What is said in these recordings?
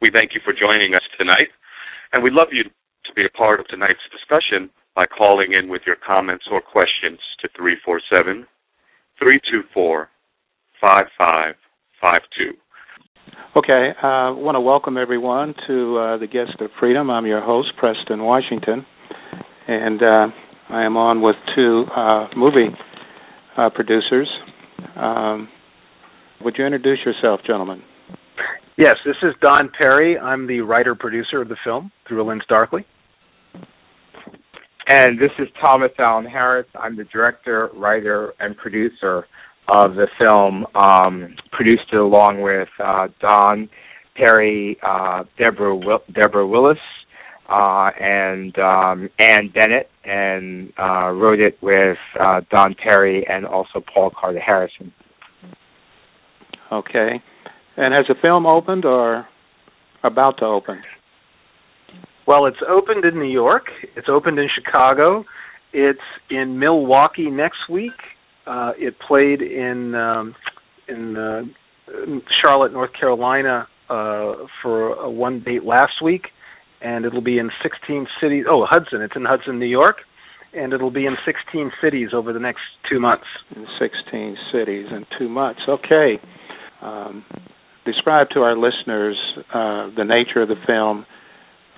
We thank you for joining us tonight, and we'd love you to be a part of tonight's discussion by calling in with your comments or questions to 347 324 5552. Okay, I uh, want to welcome everyone to uh, the Gist of Freedom. I'm your host, Preston Washington, and uh, I am on with two uh, movie uh, producers. Um, would you introduce yourself, gentlemen? Yes, this is Don Perry. I'm the writer producer of the film, Through a Lens Darkly. And this is Thomas Allen Harris. I'm the director, writer, and producer of the film, um, produced it along with uh, Don Perry, uh, Deborah Will- Deborah Willis, uh, and um, Ann Bennett, and uh, wrote it with uh, Don Perry and also Paul Carter Harrison. Okay, and has the film opened or about to open? Well, it's opened in New York. It's opened in Chicago. It's in Milwaukee next week uh, it played in um, in, uh, Charlotte, North Carolina, uh, for a one date last week, and it'll be in 16 cities. Oh, Hudson! It's in Hudson, New York, and it'll be in 16 cities over the next two months. In 16 cities in two months. Okay. Um, describe to our listeners uh, the nature of the film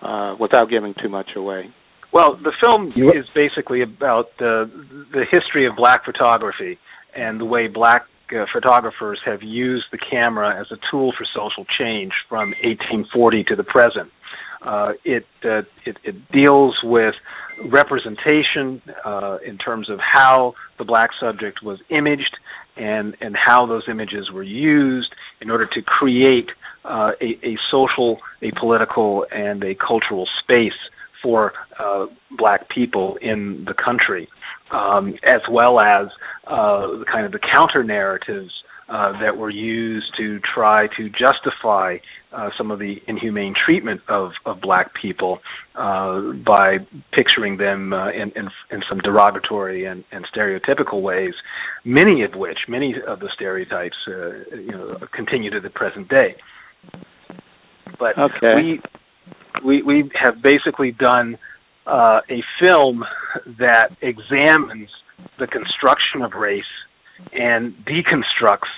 uh, without giving too much away. Well, the film is basically about the the history of black photography and the way black uh, photographers have used the camera as a tool for social change from 1840 to the present. Uh, it, uh, it, it deals with representation uh, in terms of how the black subject was imaged and and how those images were used in order to create uh, a, a social, a political, and a cultural space for uh, black people in the country, um, as well as uh, kind of the counter narratives uh, that were used to try to justify uh, some of the inhumane treatment of, of black people uh, by picturing them uh, in, in, in, some derogatory and, and, stereotypical ways, many of which, many of the stereotypes, uh, you know, continue to the present day. But okay. we we we have basically done uh, a film that examines the construction of race and deconstructs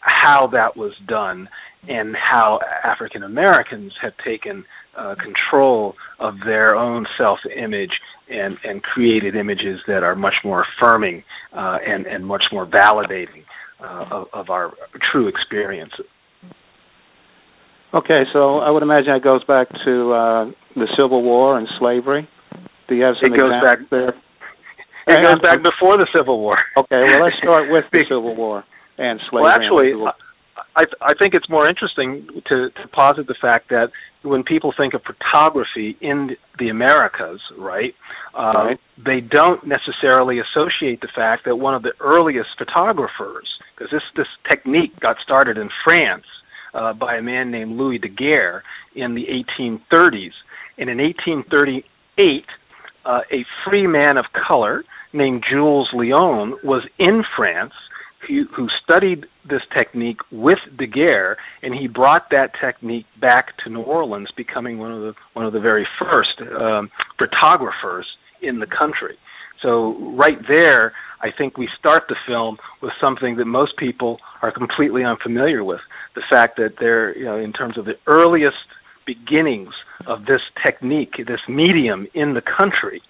how that was done and how African Americans have taken uh, control of their own self image and, and created images that are much more affirming uh, and, and much more validating uh, of, of our true experience Okay, so I would imagine it goes back to uh, the Civil War and slavery. Do you have some it goes back there? It goes back before the Civil War. Okay, well let's start with the Civil War and slavery. Well, actually, I I think it's more interesting to to posit the fact that when people think of photography in the Americas, right, uh, right. they don't necessarily associate the fact that one of the earliest photographers, because this this technique got started in France uh, by a man named Louis Daguerre in the 1830s. And in 1838, uh, a free man of color named Jules Lion was in France who, studied this technique with Daguerre, and he brought that technique back to New Orleans, becoming one of the one of the very first um, photographers in the country. So right there, I think we start the film with something that most people are completely unfamiliar with. The fact that there, you know, in terms of the earliest beginnings of this technique, this medium in the country,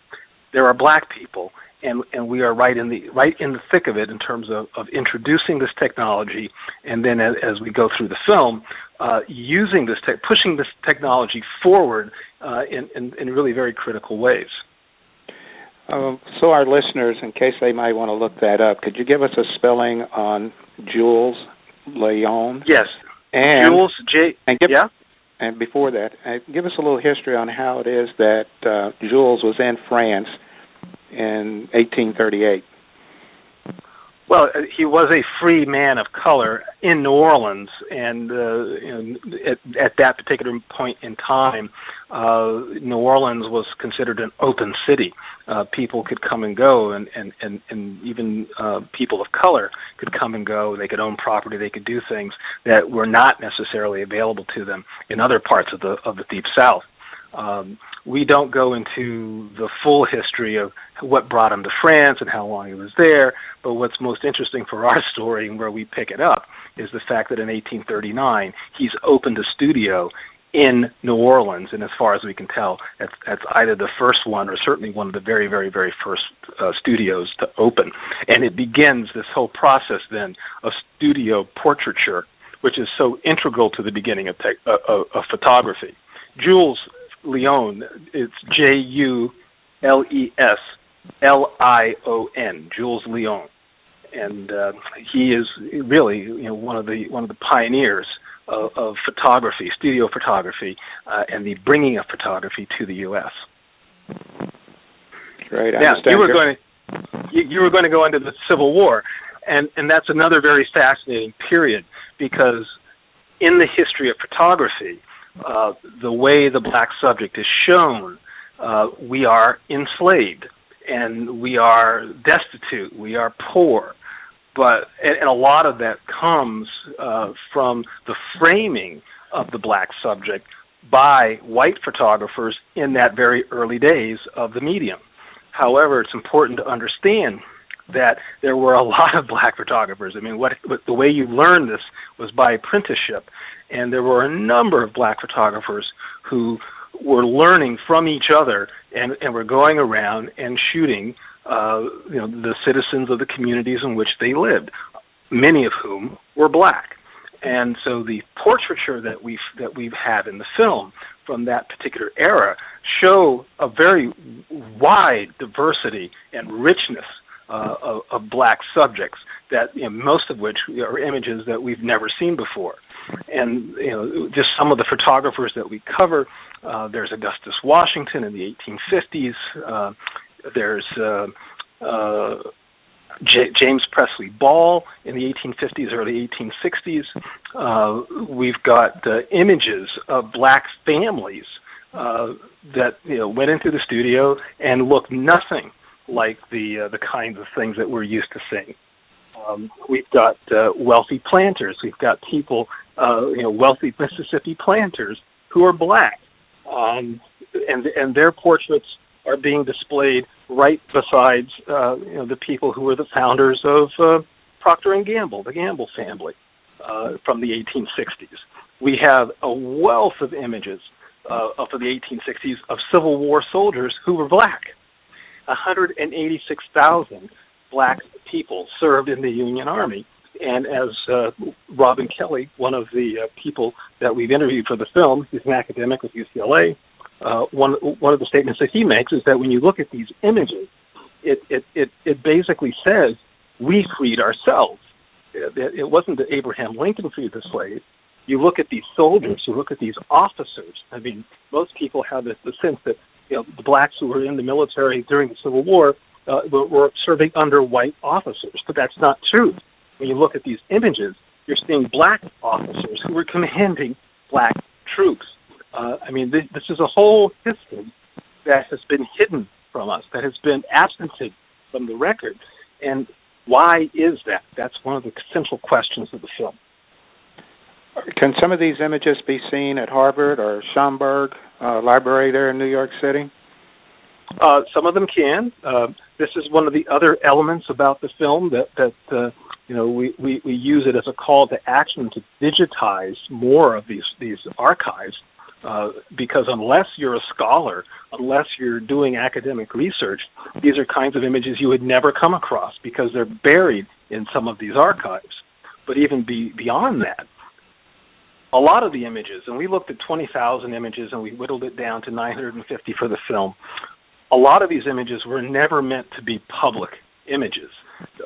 there are black people and and we are right in the right in the thick of it in terms of, of introducing this technology, and then as, as we go through the film, uh, using this tech, pushing this technology forward uh, in, in, in really very critical ways. Um, so our listeners, in case they might want to look that up, could you give us a spelling on Jules Lion? Yes. And Jules J. And give, yeah. and before that, uh, give us a little history on how it is that uh, Jules was in France in 1838. Well, uh, he was a free man of color in New Orleans, and uh, know, at, at that particular point in time, uh, New Orleans was considered an open city. Uh, people could come and go, and and and, and even uh, people of color could come and go. They could own property. They could do things that were not necessarily available to them in other parts of the of the Deep South. Um, we don't go into the full history of what brought him to France and how long he was there, but what's most interesting for our story and where we pick it up is the fact that in 1839 he's opened a studio in New Orleans, and as far as we can tell, that's, either the first one or certainly one of the very, very, very first uh, studios to open. And it begins this whole process then of studio portraiture, which is so integral to the beginning of, te- uh, of photography. Jules Lion. It's J U L E S L I O N. Jules Lion, and uh, he is really you know one of the one of the pioneers of, of photography, studio photography, uh, and the bringing of photography to the U.S. Right. now you were going to you, you were going to go into the Civil War, and and that's another very fascinating period because in the history of photography uh, the way the black subject is shown, uh, we are enslaved and we are destitute, we are poor. But and, and a lot of that comes uh, from the framing of the black subject by white photographers in that very early days of the medium. However, it's important to understand that there were a lot of black photographers. I mean, what, what the way you learned this was by apprenticeship, and there were a number of black photographers who were learning from each other and, and were going around and shooting uh, you know the citizens of the communities in which they lived, many of whom were black. And so the portraiture that we've that we've had in the film from that particular era show a very wide diversity and richness uh, of, of black subjects that you know, most of which are images that we've never seen before and you know just some of the photographers that we cover. Uh, there's Augustus Washington in the 1850s. Uh, there's uh, uh, J- James Presley Ball in the 1850s, early 1860s. Uh, we've got images of black families uh, that you know went into the studio and looked nothing like the uh, the kinds of things that we're used to seeing. Um, we've got uh, wealthy planters. We've got people, uh, you know, wealthy Mississippi planters who are black, um, and and their portraits are being displayed right besides uh, you know the people who were the founders of uh, Procter and Gamble, the Gamble family, uh, from the 1860s. We have a wealth of images uh, of the 1860s of Civil War soldiers who were black. 186,000 black people served in the Union Army. And as uh, Robin Kelley, one of the uh, people that we've interviewed for the film, he's an academic with UCLA. Uh, one one of the statements that he makes is that when you look at these images, it it it, it basically says we freed ourselves. It, it wasn't that Abraham Lincoln freed the slaves. You look at these soldiers, you look at these officers. I mean, most people have the, the sense that you know the blacks who were in the military during the Civil War uh, were serving under white officers, but that's not true. When you look at these images, you're seeing black officers who were commanding black troops. Uh, I mean, this, this is a whole history that has been hidden from us, that has been absented from the record. And why is that? That's one of the central questions of the film. Can some of these images be seen at Harvard or Schomburg uh, Library there in New York City? Uh, some of them can. Uh, this is one of the other elements about the film that that uh, you know we, we, we use it as a call to action to digitize more of these these archives. Uh, because unless you're a scholar, unless you're doing academic research, these are kinds of images you would never come across because they're buried in some of these archives. But even be, beyond that, a lot of the images, and we looked at 20,000 images and we whittled it down to 950 for the film a lot of these images were never meant to be public images.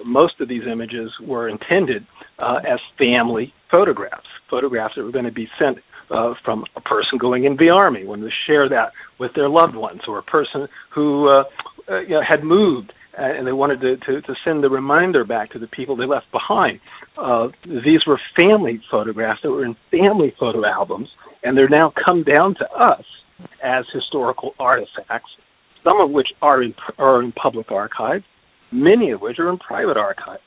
Most of these images were intended uh, as family photographs, photographs that were going to be sent uh, from a person going in the army, wanted to share that with their loved ones, or a person who uh, uh, you know, had moved and they wanted to, to, to send the reminder back to the people they left behind. Uh, these were family photographs that were in family photo albums, and they're now come down to us as historical artifacts, some of which are in, are in public archives, many of which are in private archives.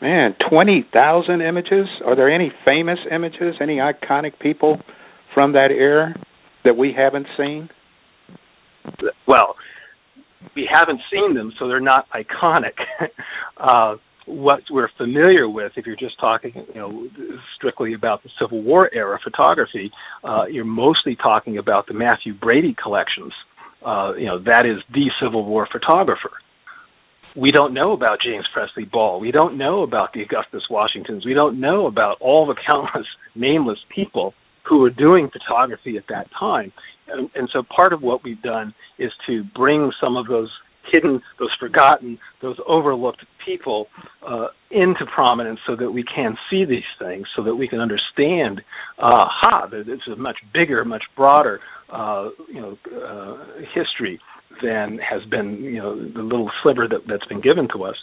Man, 20,000 images? Are there any famous images, any iconic people from that era that we haven't seen? Well, we haven't seen them, so they're not iconic. uh, what we're familiar with, if you're just talking, you know, strictly about the Civil War era photography, uh, you're mostly talking about the Mathew Brady collections. Uh, you know, that is the Civil War photographer. We don't know about James Presley Ball. We don't know about the Augustus Washingtons. We don't know about all the countless nameless people who were doing photography at that time. And, and so part of what we've done is to bring some of those hidden, those forgotten, those overlooked people uh, into prominence so that we can see these things, so that we can understand, uh, ha, that it's a much bigger, much broader, uh, you know, uh, history than has been, you know, the little sliver that, that's been given to us.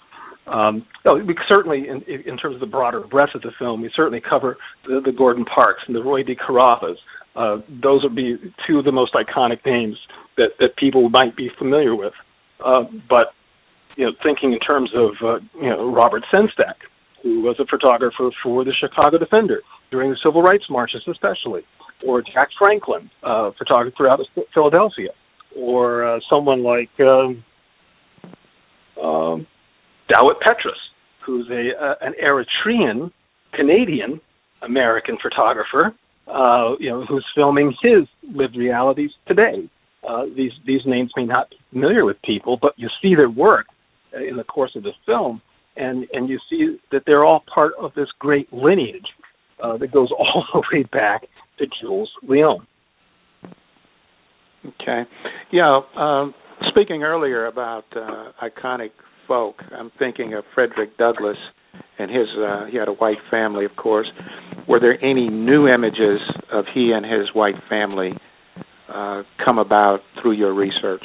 Um, no, we certainly, in, in terms of the broader breadth of the film, we certainly cover the, the Gordon Parks and the Roy DeCaravas. Uh, those would be two of the most iconic names that, that people might be familiar with. Uh, but you know, thinking in terms of uh, you know Robert Sengstacke, who was a photographer for the Chicago Defender during the civil rights marches, especially, or Jack Franklin, uh, photographer out of Philadelphia, or uh, someone like um, um, Dawit Petros, who's a uh, an Eritrean Canadian American photographer, uh, you know, who's filming his lived realities today uh, these these names may not be familiar with people, but you see their work in the course of the film, and and you see that they're all part of this great lineage uh, that goes all the way back to Jules Lion. Okay, yeah. Um, speaking earlier about uh, iconic folk, I'm thinking of Frederick Douglass and his. Uh, he had a white family, of course. Were there any new images of he and his white family? uh, come about through your research?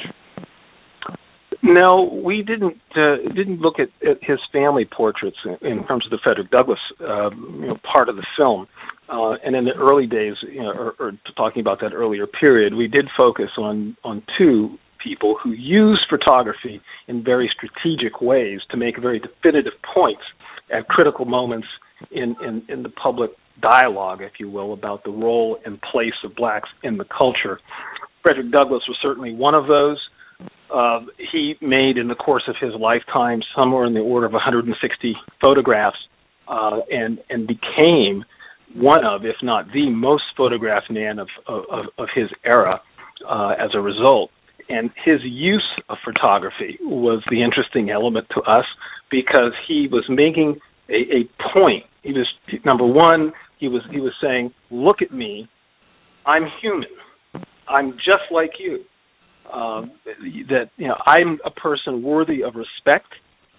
No, we didn't uh, didn't look at, at, his family portraits in, in, terms of the Frederick Douglass uh, you know, part of the film. Uh, and in the early days, you know, or, or, talking about that earlier period, we did focus on on two people who use photography in very strategic ways to make very definitive points at critical moments in, in, in the public dialogue, if you will, about the role and place of blacks in the culture. Frederick Douglass was certainly one of those. Uh, he made, in the course of his lifetime, somewhere in the order of 160 photographs, uh, and and became one of, if not the most photographed man of of, of his era. Uh, as a result, and his use of photography was the interesting element to us because he was making a, a point. He was number one he was he was saying, "Look at me, I'm human. I'm just like you. Um, that you know, I'm a person worthy of respect.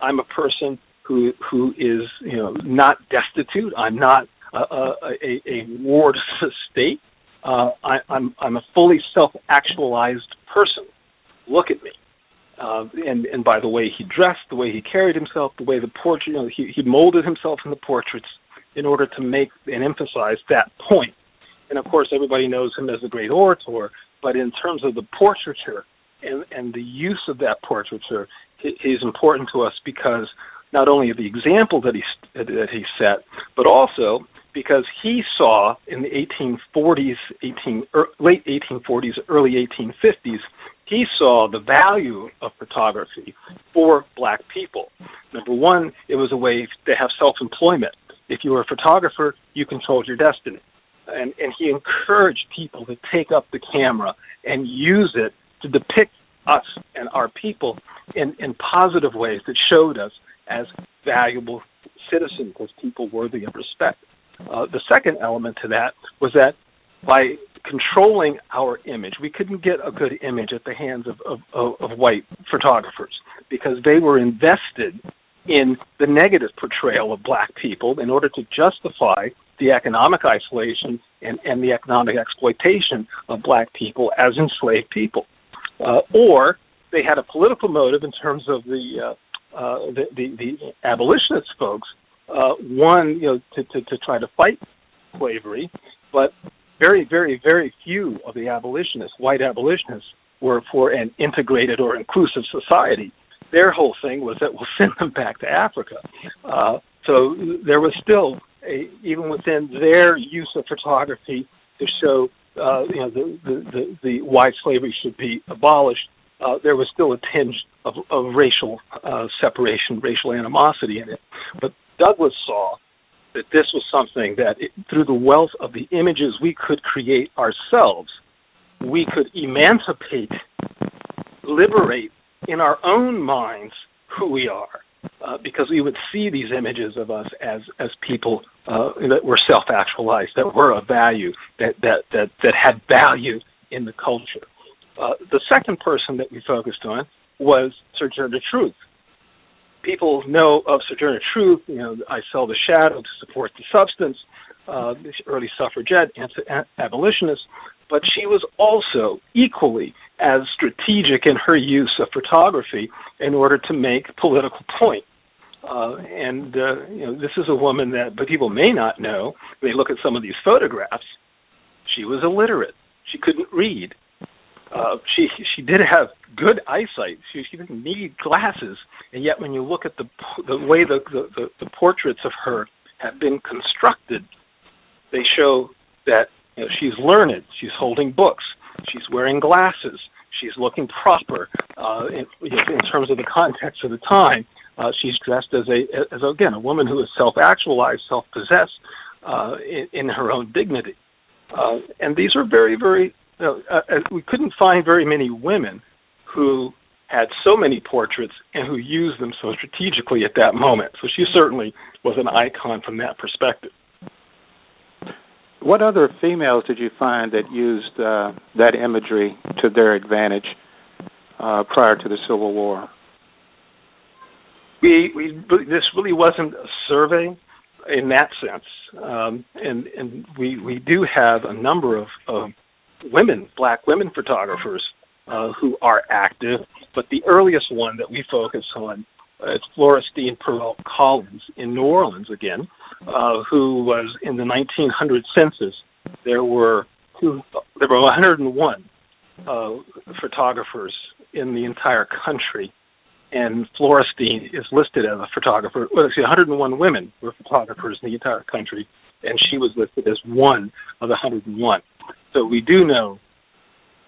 I'm a person who who is you know not destitute. I'm not a, a, a, a ward of the state. Uh, I, I'm I'm a fully self-actualized person. Look at me." Uh, and and by the way he dressed, the way he carried himself, the way the portrait, you know, he he molded himself in the portraits in order to make and emphasize that point. And of course, everybody knows him as a great orator, but in terms of the portraiture and, and the use of that portraiture, he, he's important to us because not only of the example that he that he set, but also because he saw in the 1840s, 18 er, late 1840s, early 1850s, he saw the value of photography for black people. Number one, it was a way to have self-employment if you were a photographer, you controlled your destiny. And, and he encouraged people to take up the camera and use it to depict us and our people in, in positive ways that showed us as valuable citizens, as people worthy of respect. Uh, the second element to that was that by controlling our image, we couldn't get a good image at the hands of, of, of, of white photographers because they were invested in the negative portrayal of black people in order to justify the economic isolation and, and the economic exploitation of black people as enslaved people. Uh, or they had a political motive in terms of the uh, uh, the, the, the abolitionist folks. Uh, one, you know, to, to, to try to fight slavery, but very, very, very few of the abolitionists, white abolitionists, were for an integrated or inclusive society. Their whole thing was that we'll send them back to Africa. Uh, so there was still a, even within their use of photography to show uh, you know the, the, the, the why slavery should be abolished. Uh, there was still a tinge of, of racial uh, separation, racial animosity in it. But Douglass saw that this was something that, it, through the wealth of the images we could create ourselves, we could emancipate, liberate in our own minds who we are. Uh, because we would see these images of us as as people uh, that were self-actualized, that were of value, that that that that had value in the culture. Uh, the second person that we focused on was Sojourner Truth. People know of Sojourner Truth. You know, I sell the shadow to support the substance. Uh, early suffragette, abolitionist, but she was also equally as strategic in her use of photography in order to make political point. Uh, and uh, you know, this is a woman that, but people may not know. They look at some of these photographs, she was illiterate. She couldn't read. Uh, she she did have good eyesight. She, she didn't need glasses, and yet when you look at the the way the, the the, the portraits of her have been constructed, they show that you know, she's learned. She's holding books. She's wearing glasses. She's looking proper uh, in, in terms of the context of the time. Uh, she's dressed as a as again a woman who is self-actualized, self-possessed uh, in, in her own dignity. Uh, and these are very very you know, uh, uh, we couldn't find very many women who had so many portraits and who used them so strategically at that moment. So she certainly was an icon from that perspective. What other females did you find that used uh, that imagery to their advantage uh, prior to the Civil War? We, we this really wasn't a survey in that sense, um, and and we we do have a number of, of women, black women photographers uh, who are active, but the earliest one that we focus on uh, is Florestine Perrault Collins in New Orleans again, uh, who was in the 1900 census. There were two, there were 101 uh, photographers in the entire country, and Florestine is listed as a photographer. Well, actually, 101 women were photographers in the entire country, and she was listed as one of the 101. So we do know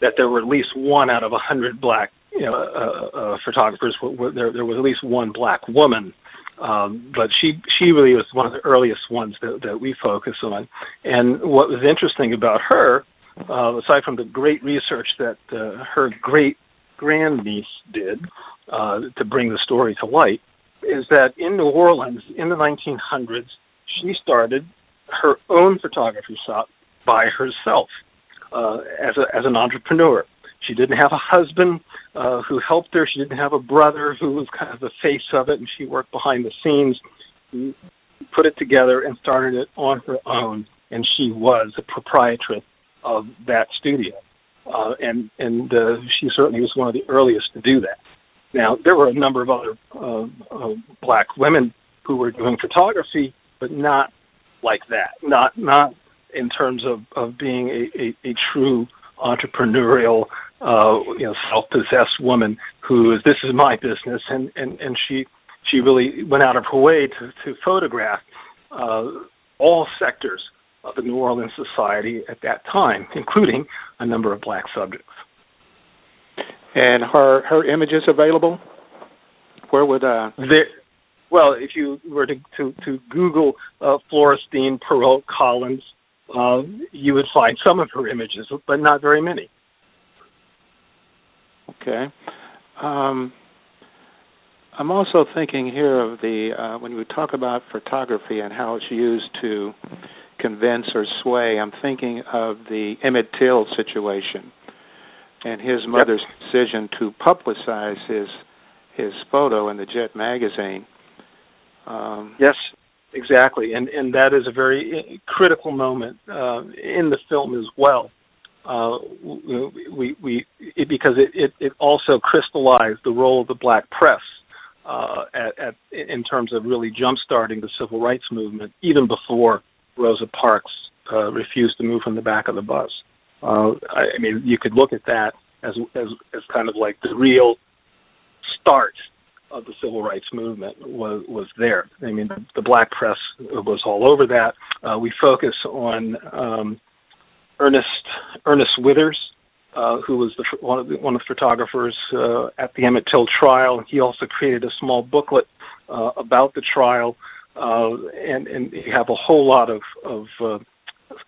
that there were at least one out of a hundred black you know uh, uh, photographers. There, there was at least one black woman, um, but she she really was one of the earliest ones that, that we focus on. And what was interesting about her, uh, aside from the great research that uh, her great grandniece did uh, to bring the story to light, is that in New Orleans in the 1900s she started her own photography shop by herself uh, as a, as an entrepreneur. She didn't have a husband uh, who helped her. She didn't have a brother who was kind of the face of it, and she worked behind the scenes, put it together, and started it on her own. And she was a proprietress of that studio, uh, and and uh, she certainly was one of the earliest to do that. Now there were a number of other uh, uh, black women who were doing photography, but not like that. Not not in terms of of being a, a, a true entrepreneurial, uh, you know, self-possessed woman who is this is my business, and and and she she really went out of her way to to photograph uh, all sectors of the New Orleans society at that time, including a number of black subjects. And her her images available? Where would uh? There, well, if you were to to, to Google uh, Florestine Perrault Collins, uh, you would find some of her images, but not very many. Okay. Um, I'm also thinking here of the uh, when we talk about photography and how it's used to convince or sway. I'm thinking of the Emmett Till situation and his mother's yep. decision to publicize his his photo in the Jet magazine. Um, yes, exactly, and and that is a very critical moment uh, in the film as well. Uh, we we it, because it, it it also crystallized the role of the black press uh, at, at in terms of really jump-starting the civil rights movement, even before Rosa Parks uh, refused to move from the back of the bus. Uh, I, I mean, you could look at that as as as kind of like the real start of the civil rights movement was was there. I mean, the, black press was all over that. Uh, we focus on um, Ernest Ernest Withers, uh, who was the, one of the, one of the photographers uh, at the Emmett Till trial. He also created a small booklet uh, about the trial, uh, and and you have a whole lot of of uh,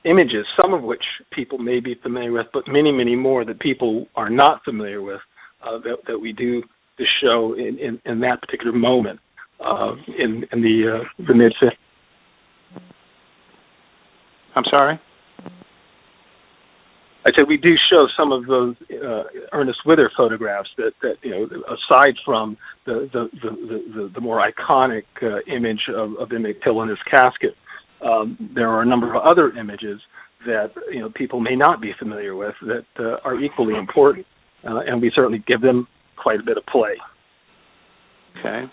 images, some of which people may be familiar with, but many many more that people are not familiar with. Uh, that, that we do the show in, in, in that particular moment uh, in in the uh, the mid 50s. I'm sorry. I said we do show some of those uh, Ernest Wither photographs that, that you know, aside from the the the, the, the more iconic uh, image of, of Emmett Till in his casket, um, there are a number of other images that you know people may not be familiar with that uh, are equally important, uh, and we certainly give them quite a bit of play. Okay.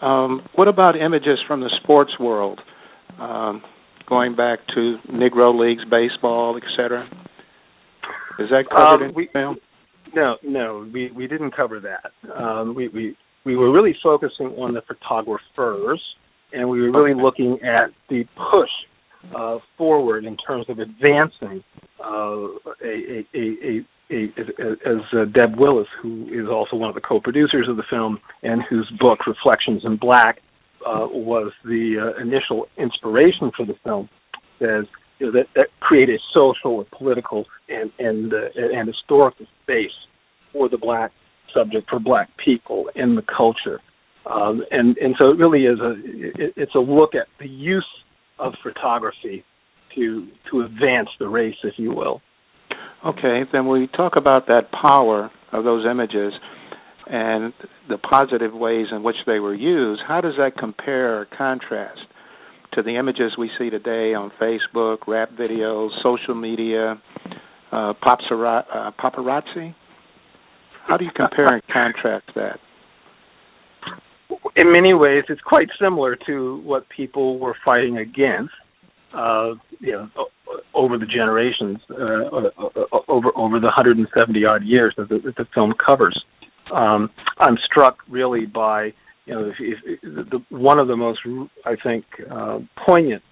Um, what about images from the sports world, um, going back to Negro Leagues, baseball, etc.? Is that covered um, in we, film? No, no, we we didn't cover that. Um, we we we were really focusing on the photographers, and we were really okay. looking at the push uh, forward in terms of advancing uh, a, a, a, as uh, Deb Willis, who is also one of the co-producers of the film and whose book Reflections in Black uh, was the uh, initial inspiration for the film, says you know, that, that create a social, and political, and and uh, and historical space for the black subject for black people in the culture, um, and and so it really is a it, it's a look at the use of photography to to advance the race, if you will. Okay, then we talk about that power of those images and the positive ways in which they were used. How does that compare or contrast to the images we see today on Facebook, rap videos, social media, uh, paparazzi? How do you compare and contrast that? In many ways, it's quite similar to what people were fighting against. Uh, you know, over the generations, uh, uh, uh, over over the 170 odd years that the, that the film covers. Um, I'm struck really by you know if, if, the, one of the most I think uh, poignant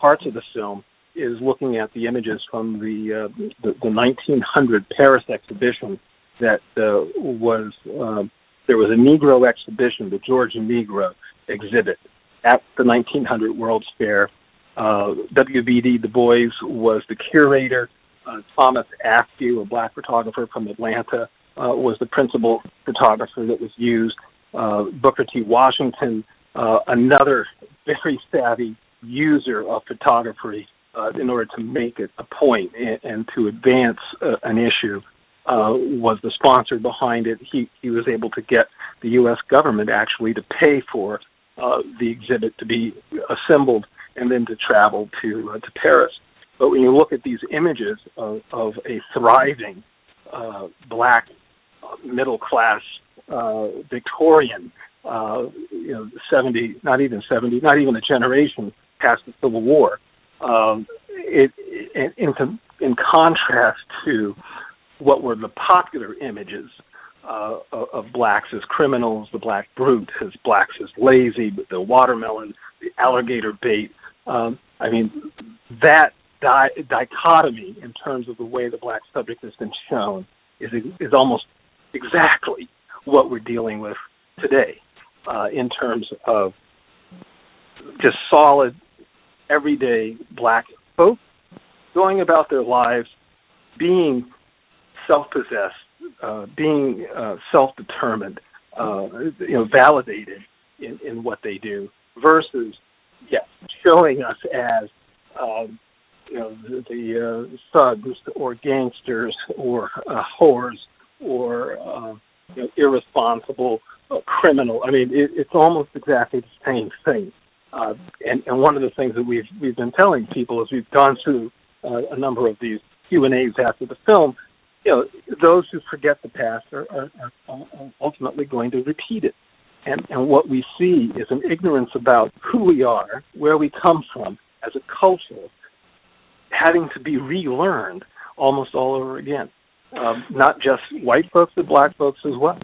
parts of the film is looking at the images from the uh, the, the 1900 Paris exhibition that uh, was um, there was a Negro exhibition, the Georgia Negro exhibit at the 1900 World's Fair uh, W.B.D. Du Bois was the curator. Uh, Thomas Askew, a black photographer from Atlanta, uh, was the principal photographer that was used. Uh, Booker T. Washington, uh, another very savvy user of photography uh, in order to make it a point and, and to advance an issue, uh, was the sponsor behind it. He he was able to get the U.S. government actually to pay for uh, the exhibit to be assembled and then to travel to uh, to Paris. But when you look at these images of, of a thriving uh, black uh, middle class uh, Victorian, uh, you know, seventy, not even seventy, not even a generation past the Civil War, um, it, it in, in contrast to what were the popular images uh, of, blacks as criminals, the black brute, as blacks as lazy, the watermelon, the alligator bait, um, I mean, that di- dichotomy in terms of the way the black subject has been shown is is almost exactly what we're dealing with today uh, in terms of just solid, everyday black folk going about their lives, being self-possessed, uh, being uh, self-determined, uh, you know, validated in, in what they do, versus yes, showing us as um, you know the, the uh, thugs or gangsters or uh, whores or uh, you know, irresponsible uh, criminal. I mean, it, it's almost exactly the same thing. Uh, and, and one of the things that we've we've been telling people as we've gone through uh, a number of these Q and A's after the film, you know, those who forget the past are, are, are ultimately going to repeat it. And, and what we see is an ignorance about who we are, where we come from as a culture, having to be relearned almost all over again. Um, not just white folks, but black folks as well.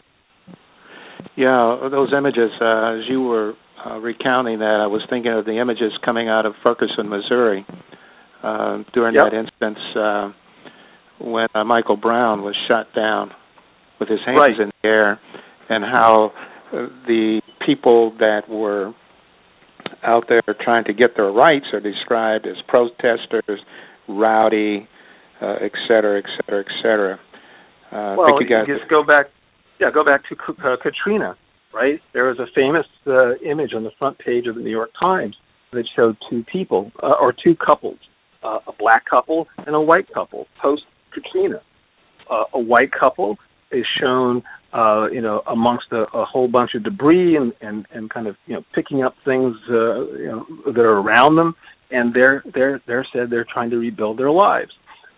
Yeah, those images, uh, as you were uh, recounting that, I was thinking of the images coming out of Ferguson, Missouri, uh, during yep. that instance uh, when uh, Michael Brown was shot down with his hands right. in the air, and how uh, the people that were out there trying to get their rights are described as protesters, rowdy, uh, et cetera, et cetera, et cetera. Uh, well, you, got just go back, yeah, go back to uh, Katrina, right? There was a famous uh, image on the front page of the New York Times that showed two people uh, or two couples, uh, a black couple and a white couple post Katrina. Uh, a white couple is shown, uh, you know, amongst a, a whole bunch of debris and, and, and kind of, you know, picking up things, uh, you know, that are around them, and they're they're they're said they're trying to rebuild their lives.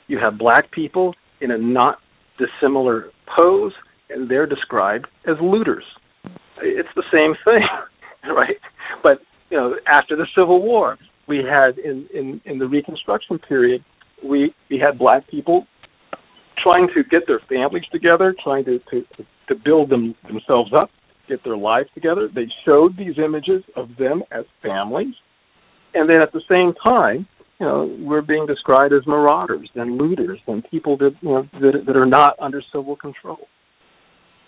You have black people in a not dissimilar pose, and they're described as looters. It's the same thing, right? But you know, after the Civil War, we had in in, in the Reconstruction period, we we had black people trying to get their families together, trying to to, to build them themselves up, get their lives together. They showed these images of them as families, and then at the same time, you know, we're being described as marauders and looters and people that you know that, that are not under civil control.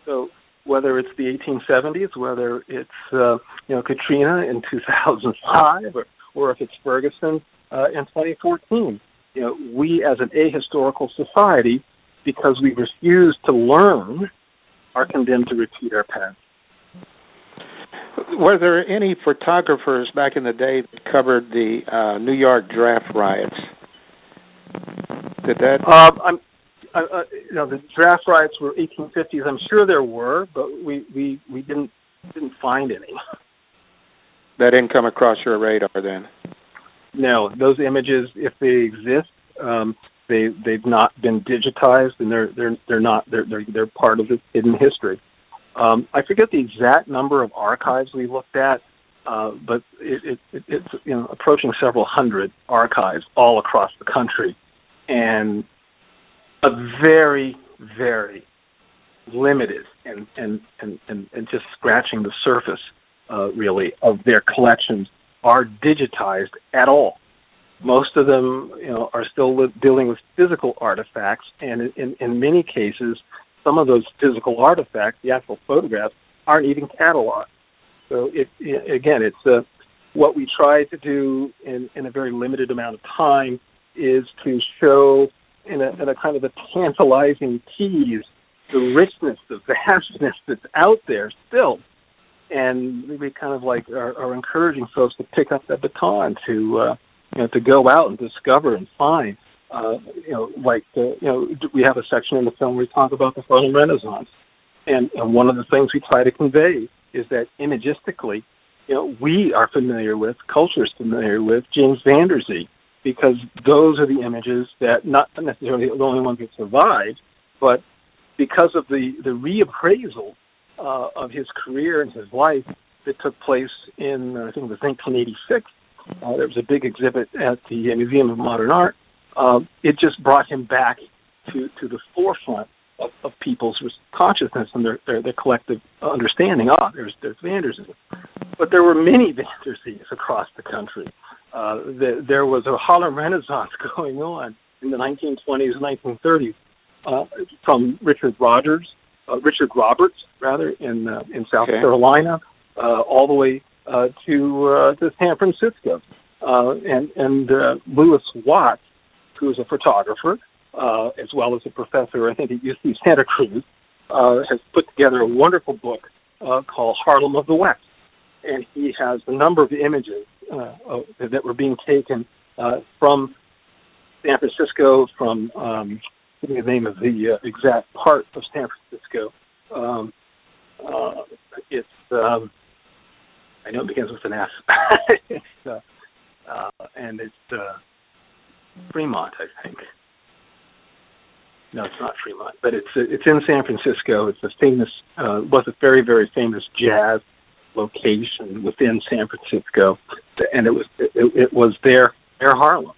So whether it's the 1870s, whether it's uh, you know Katrina in 2005, or, or if it's Ferguson uh, in 2014, you know, we as an ahistorical society because we refuse to learn, are condemned to repeat our past. Were there any photographers back in the day that covered the uh, New York draft riots? Did that? Um, I'm, uh, uh, you know, the draft riots were 1850s. I'm sure there were, but we we we didn't didn't find any. That didn't come across your radar then. No, those images, if they exist, um, they they've not been digitized, and they're they're they're not they're they're they're part of the hidden history. Um, I forget the exact number of archives we looked at, uh, but it, it, it's you know approaching several hundred archives all across the country, and a very very limited and and and and, and just scratching the surface uh, really of their collections are digitized at all most of them, you know, are still li- dealing with physical artifacts, and in, in, many cases, some of those physical artifacts, the actual photographs, aren't even cataloged. So, it, it, again, it's uh, what we try to do in, in a very limited amount of time is to show in a, in a kind of a tantalizing tease the richness, the vastness that's out there still. And we kind of like are, are encouraging folks to pick up that baton to uh, you know, to go out and discover and find. Uh, you know, like the, you know, we have a section in the film where we talk about the Harlem Renaissance, and, and one of the things we try to convey is that imagistically, you know, we are familiar with, culture is familiar with James Van Der Zee, because those are the images that not necessarily the only ones that survived, but because of the the reappraisal uh, of his career and his life that took place in I think it was 1986 uh, there was a big exhibit at the Museum of Modern Art. Um, it just brought him back to, to the forefront of, of people's consciousness and their, their, their collective understanding. Ah, there's there's Van Der Zee, but there were many Van Der Zees across the country. Uh, the, there was a Harlem Renaissance going on in the 1920s and 1930s uh, from Richard Rogers, uh, Richard Roberts rather in uh, in South okay. Carolina, uh, all the way uh, to uh, to San Francisco, uh, and and uh, Lewis Watts, who is a photographer uh, as well as a professor, I think at UC Santa Cruz, uh, has put together a wonderful book uh, called Harlem of the West, and he has a number of images uh, that were being taken uh, from San Francisco, from um, the name of the uh, exact part of San Francisco. Um, uh, it's um, I know it begins with an S. it's, uh, and it's uh, Fremont, I think. No, it's not Fremont, but it's it's in San Francisco. It's a famous, uh, was a very very famous jazz location within San Francisco, and it was it, it was there near Harlem.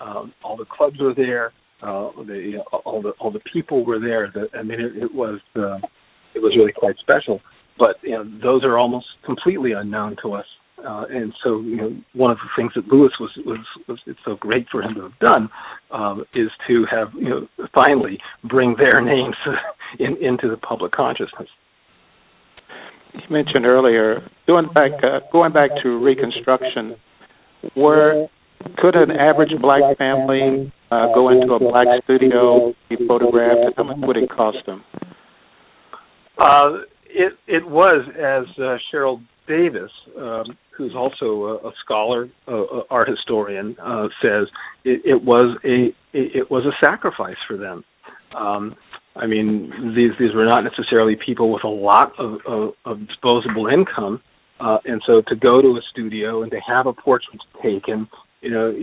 Um, all the clubs were there. Uh, the you know, all the all the people were there. The, I mean, it, it was uh, it was really quite special. But you know, those are almost completely unknown to us. Uh, and so, you know, one of the things that Lewis was was, was it's so great for him to have done um, is to have you know finally bring their names in, into the public consciousness. You mentioned earlier going back uh, going back to Reconstruction, where could an average black family uh, go into a black studio, be photographed, and how much would it cost them? It it was as uh, Cheryl Davis, um, who's also a, a scholar, uh, art historian, uh, says it, it was a it was a sacrifice for them. Um, I mean, these these were not necessarily people with a lot of, of, of disposable income, uh, and so to go to a studio and to have a portrait taken, you know,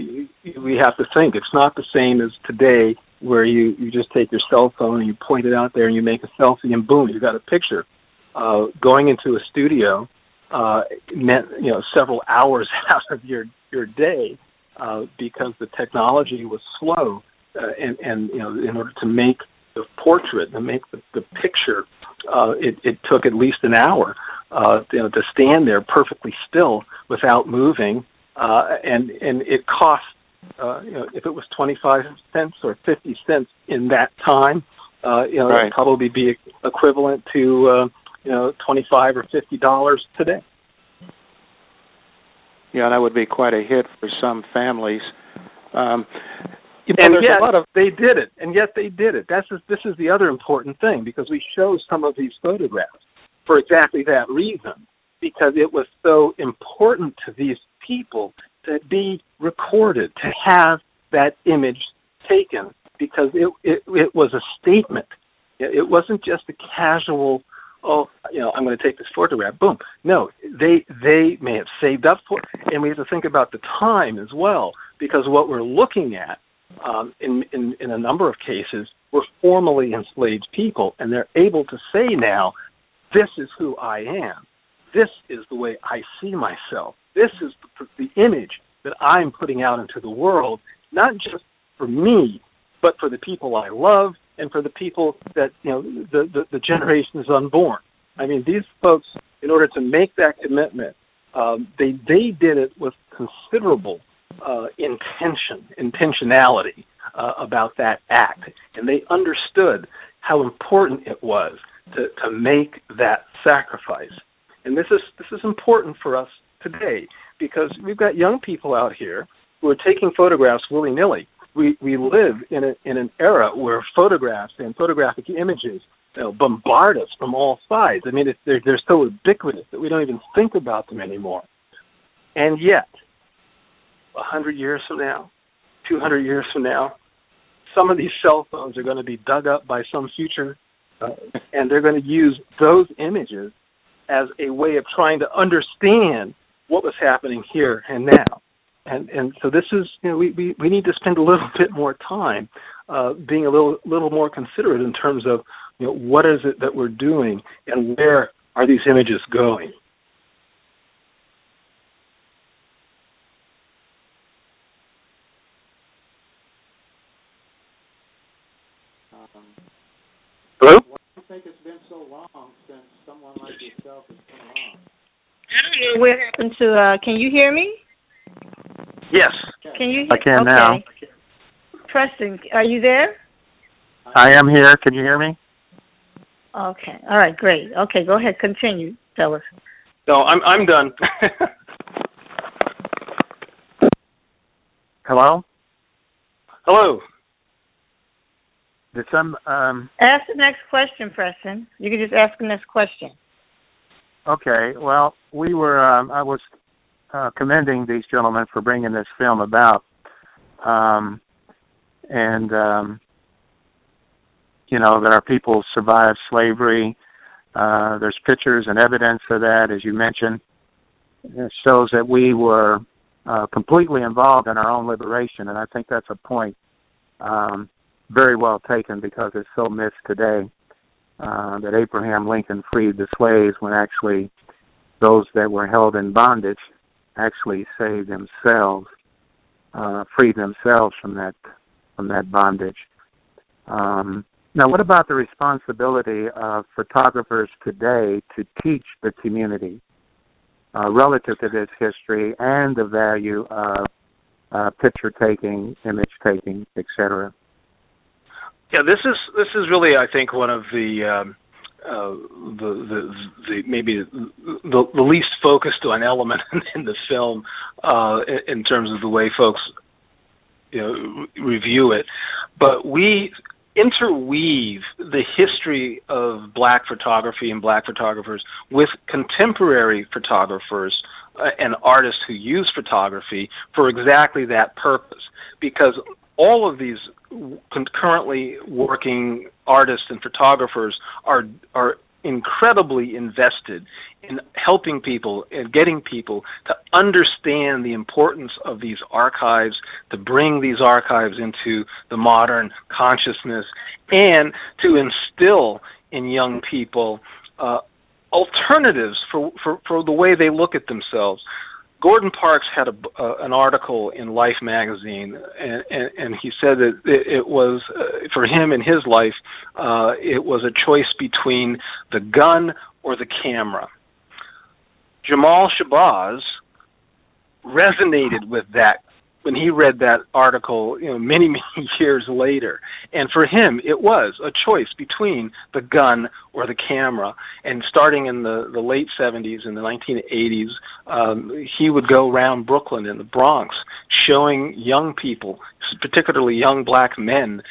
we have to think it's not the same as today where you you just take your cell phone and you point it out there and you make a selfie and boom, you got a picture. Uh, going into a studio uh, meant you know several hours out of your your day uh, because the technology was slow, uh, and and you know in order to make the portrait to make the, the picture, uh, it, it took at least an hour, uh, you know, to stand there perfectly still without moving, uh, and and it cost, uh, you know, if it was twenty five cents or fifty cents in that time, uh, you know, right. it'd probably be equivalent to. You know, twenty-five or fifty dollars today. Yeah, that would be quite a hit for some families. Um, you know, and yet of... they did it, and yet they did it. That's this is the other important thing because we show some of these photographs for exactly that reason, because it was so important to these people to be recorded, to have that image taken, because it it, it was a statement. It wasn't just a casual oh, you know, I'm going to take this photograph. Boom. No, they they may have saved up for, and we have to think about the time as well, because what we're looking at um, in, in in a number of cases were formerly enslaved people, and they're able to say now, this is who I am. This is the way I see myself. This is the, the image that I'm putting out into the world, not just for me, but for the people I love and for the people that you know the, the the generations unborn. I mean, these folks, in order to make that commitment, um, they they did it with considerable uh, intention, intentionality uh, about that act, and they understood how important it was to to make that sacrifice. And this is this is important for us today because we've got young people out here who are taking photographs willy nilly we we live in a in an era where photographs and photographic images you know, bombard us from all sides. I mean, it's, they're they're so ubiquitous that we don't even think about them anymore. And yet, a hundred years from now, two hundred years from now, some of these cell phones are going to be dug up by some future, uh, and they're going to use those images as a way of trying to understand what was happening here and now and and so this is you know we we, we need to spend a little bit more time uh, being a little little more considerate in terms of you know what is it that we're doing and where are these images going. Um, Hello. I think it's been so long since someone like yourself has come on. I don't know what happened to. Uh, can you hear me? Yes. Can you? Hear? Me? I can okay. now. Preston, are you there? I am here. Can you hear me? Okay. All right. Great. Okay. Go ahead. Continue. Tell us. No, I'm I'm done. Hello. Hello. Did some um ask the next question, Preston? You can just ask the next question. Okay. Well, we were. Um, I was uh, commending these gentlemen for bringing this film about, um, and um, you know that our people survived slavery. Uh, there's pictures and evidence of that, as you mentioned, It shows that we were uh, completely involved in our own liberation, and I think that's a point um, very well taken because it's so missed today. Uh, that Abraham Lincoln freed the slaves when actually those that were held in bondage actually saved themselves, uh, freed themselves from that from that bondage. Um, now, what about the responsibility of photographers today to teach the community uh, relative to this history and the value of uh, picture taking, image taking, etc.? Yeah, this is this is really, I think, one of the um, uh, the, the the maybe the, the least focused on element in the film uh, in terms of the way folks you know review it, but we interweave the history of black photography and black photographers with contemporary photographers and artists who use photography for exactly that purpose. Because all of these concurrently working artists and photographers are are incredibly invested in helping people and getting people to understand the importance of these archives, to bring these archives into the modern consciousness, and to instill in young people uh, alternatives for, for, for the way they look at themselves. Gordon Parks had a, uh, an article in Life magazine, and, and, and he said that it, it was uh, for him in his life, uh, it was a choice between the gun or the camera. Jamel Shabazz resonated with that when he read that article, you know, many many years later. And for him, it was a choice between the gun or the camera. And starting in the the late 70s and the 1980s, um, he would go around Brooklyn and the Bronx, showing young people, particularly young black men,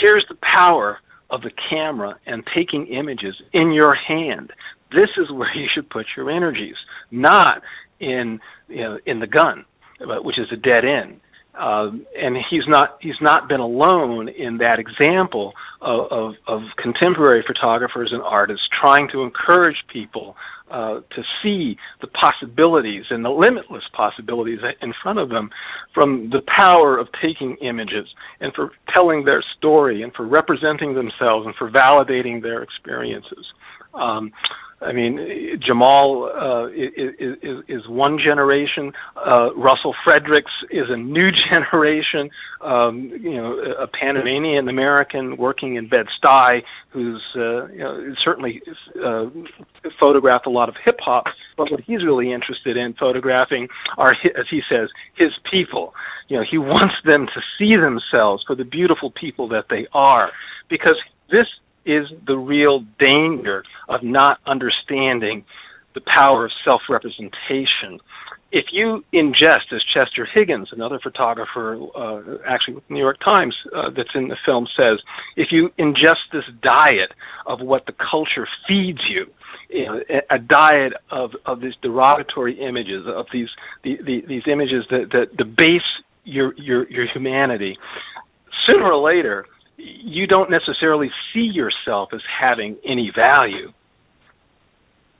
here's the power of the camera and taking images in your hand. This is where you should put your energies, not in you know in the gun which is a dead end. Um, and he's not he's not been alone in that example of, of, of contemporary photographers and artists trying to encourage people uh, to see the possibilities and the limitless possibilities in front of them from the power of taking images and for telling their story and for representing themselves and for validating their experiences. Um, I mean, Jamel uh, is, is, one generation. Uh, Russell Fredericks is a new generation. Um, you know, a Panamanian American working in Bed Stuy, who's uh, you know, certainly uh, photographed a lot of hip hop. But what he's really interested in photographing are, as he says, his people. You know, he wants them to see themselves for the beautiful people that they are, because this is the real danger of not understanding the power of self representation. If you ingest, as Chester Higgins, another photographer, uh, actually with the New York Times uh, that's in the film says, if you ingest this diet of what the culture feeds you, you know, a diet of, of these derogatory images, of these the, the, these images that, that debase your, your your humanity, sooner or later you don't necessarily see yourself as having any value.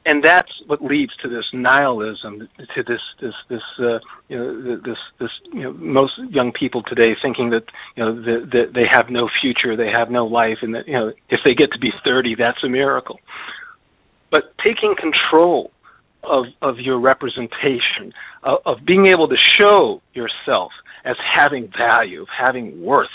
And that's what leads to this nihilism, to this this this uh, you know this this you know most young people today thinking that you know that, they have no future, they have no life, and that you know if they get to be thirty, that's a miracle. But taking control of of your representation, of, of being able to show yourself as having value, of having worth,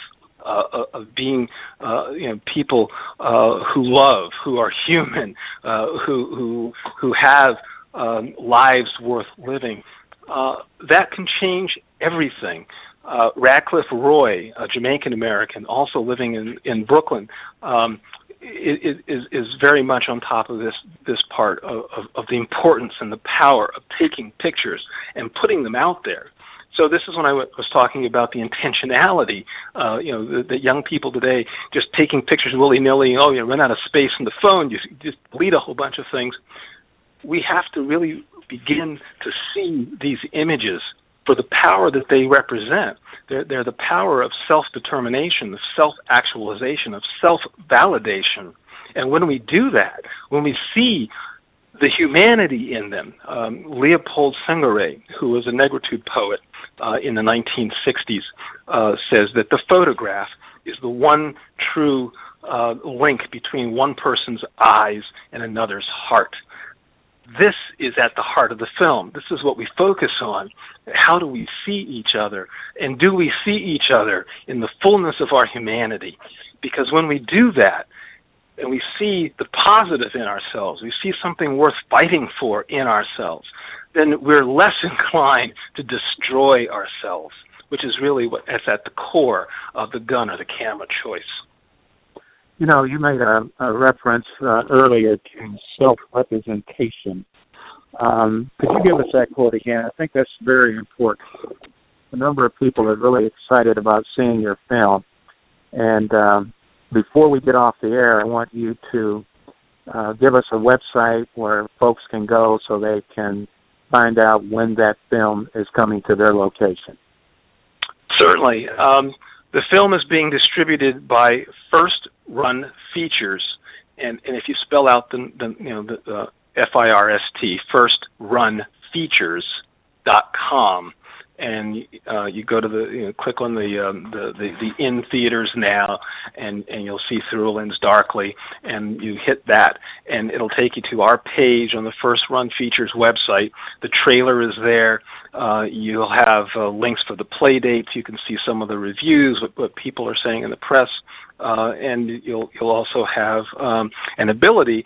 uh, uh, of being uh, you know people uh, who love, who are human, uh, who who who have um, lives worth living. Uh, that can change everything. Uh, Radcliffe Roye, a Jamaican American, also living in in Brooklyn, um, is, is is very much on top of this this part of, of, of the importance and the power of taking pictures and putting them out there. So this is when I w- was talking about the intentionality. Uh, you know, that young people today just taking pictures willy nilly. Oh, you run out of space in the phone. You just delete a whole bunch of things. We have to really begin to see these images for the power that they represent. They're, they're the power of self determination, of self actualization, of self validation. And when we do that, when we see the humanity in them. Um, Leopold Senghor, who was a negritude poet uh, in the 1960s, uh, says that the photograph is the one true uh, link between one person's eyes and another's heart. This is at the heart of the film. This is what we focus on. How do we see each other? And do we see each other in the fullness of our humanity? Because when we do that, and we see the positive in ourselves, we see something worth fighting for in ourselves, then we're less inclined to destroy ourselves, which is really what is at the core of the gun or the camera choice. You know, you made a, a reference uh, earlier to self-representation. Um, could you give us that quote again? I think that's very important. A number of people are really excited about seeing your film, and um, before we get off the air, I want you to uh, give us a website where folks can go so they can find out when that film is coming to their location. Certainly. Um, the film is being distributed by First Run Features, and, and if you spell out the, the you know the uh, F I R S T First Run Features dot com and uh, you go to the you know, click on the, um, the the the in theaters now, and and you'll see Through Lens Darkly, and you hit that, and it'll take you to our page on the First Run Features website. The trailer is there. Uh, you'll have uh, links for the play dates. You can see some of the reviews, what, what people are saying in the press, uh, and you'll you'll also have um, an ability.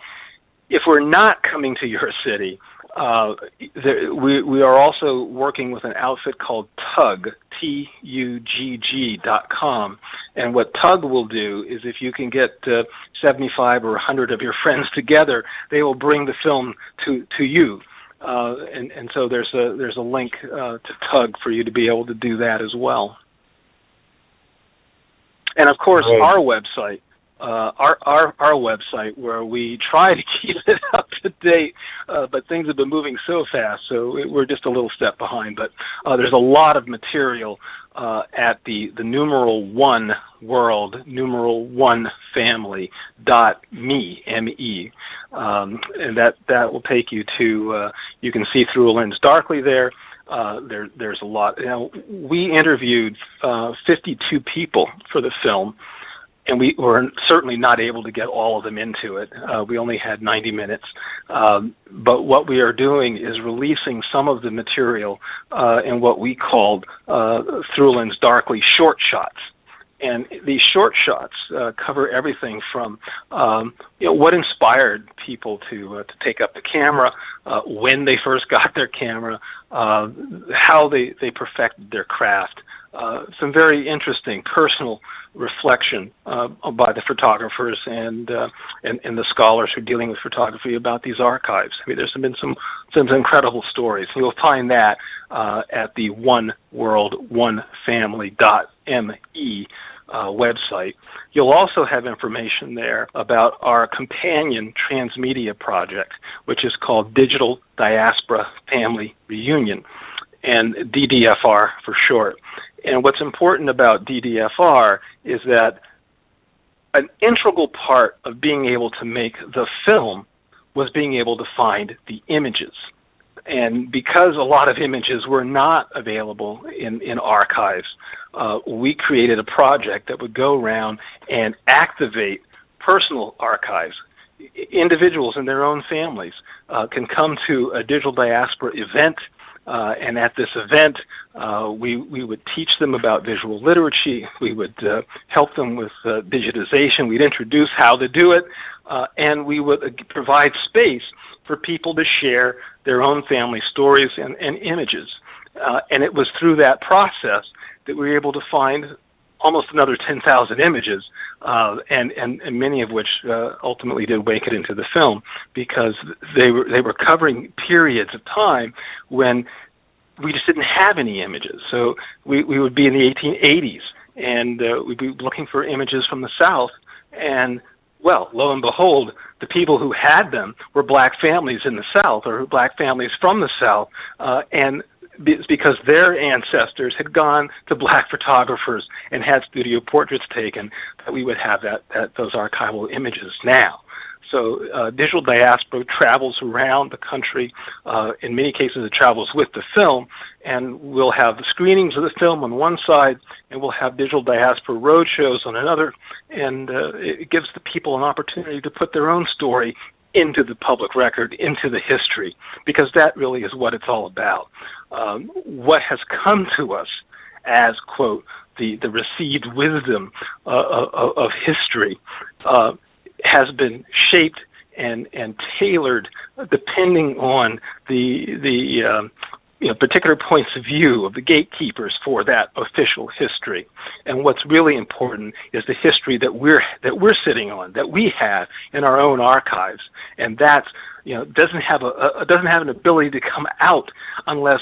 If we're not coming to your city, uh, there, we we are also working with an outfit called Tugg T U G G dot com, and what Tugg will do is if you can get uh, 75 or 100 of your friends together, they will bring the film to to you. Uh, and and so there's a there's a link uh, to Tugg for you to be able to do that as well. And of course, right. our website uh, our our our website where we try to keep it up to date, uh, but things have been moving so fast, so it, we're just a little step behind. But uh, there's a lot of material uh, at the the numeral one world numeral one family dot me m e, um, and that that will take you to uh, you can see through a lens darkly there. Uh, there, there's a lot. Now, we interviewed uh, 52 people for the film, and we were certainly not able to get all of them into it. Uh, we only had 90 minutes. Um, but what we are doing is releasing some of the material uh, in what we called uh, Darkly short shots. And these short shots uh, cover everything from um, you know what inspired people to uh, to take up the camera, uh, when they first got their camera, uh, how they they perfected their craft, uh, some very interesting personal reflection uh, by the photographers and, uh, and, and the scholars who are dealing with photography about these archives. I mean, there's been some some incredible stories. You'll find that uh, at the One World One Family dot me uh, website. You'll also have information there about our companion transmedia project, which is called Digital Diaspora Family Reunion, and DDFR for short. And what's important about DDFR is that an integral part of being able to make the film was being able to find the images. And because a lot of images were not available in, in archives, uh, we created a project that would go around and activate personal archives. Individuals in their own families uh, can come to a digital diaspora event uh, and at this event, uh, we we would teach them about visual literacy. We would uh, help them with uh, digitization. We'd introduce how to do it, uh, and we would uh, provide space for people to share their own family stories and, and images. and it was through that process that we were able to find almost another 10,000 images, uh, and, and, and many of which uh, ultimately did make it into the film because they were they were covering periods of time when we just didn't have any images. So we we would be in the 1880s, and uh, we'd be looking for images from the South, and well, lo and behold, the people who had them were black families in the South or black families from the South, uh, and because their ancestors had gone to black photographers and had studio portraits taken, that we would have that, that those archival images now. So uh, Digital Diaspora travels around the country. Uh, in many cases, it travels with the film, and we'll have the screenings of the film on one side, and we'll have Digital Diaspora road shows on another, and uh, it gives the people an opportunity to put their own story into the public record, into the history, because that really is what it's all about. Um, what has come to us as, quote, the, the received wisdom uh, of, of, history uh, has been shaped and, and tailored depending on the, the um, you know, particular points of view of the gatekeepers for that official history. And what's really important is the history that we're that we're sitting on, that we have in our own archives, and that's you know doesn't have a, a doesn't have an ability to come out unless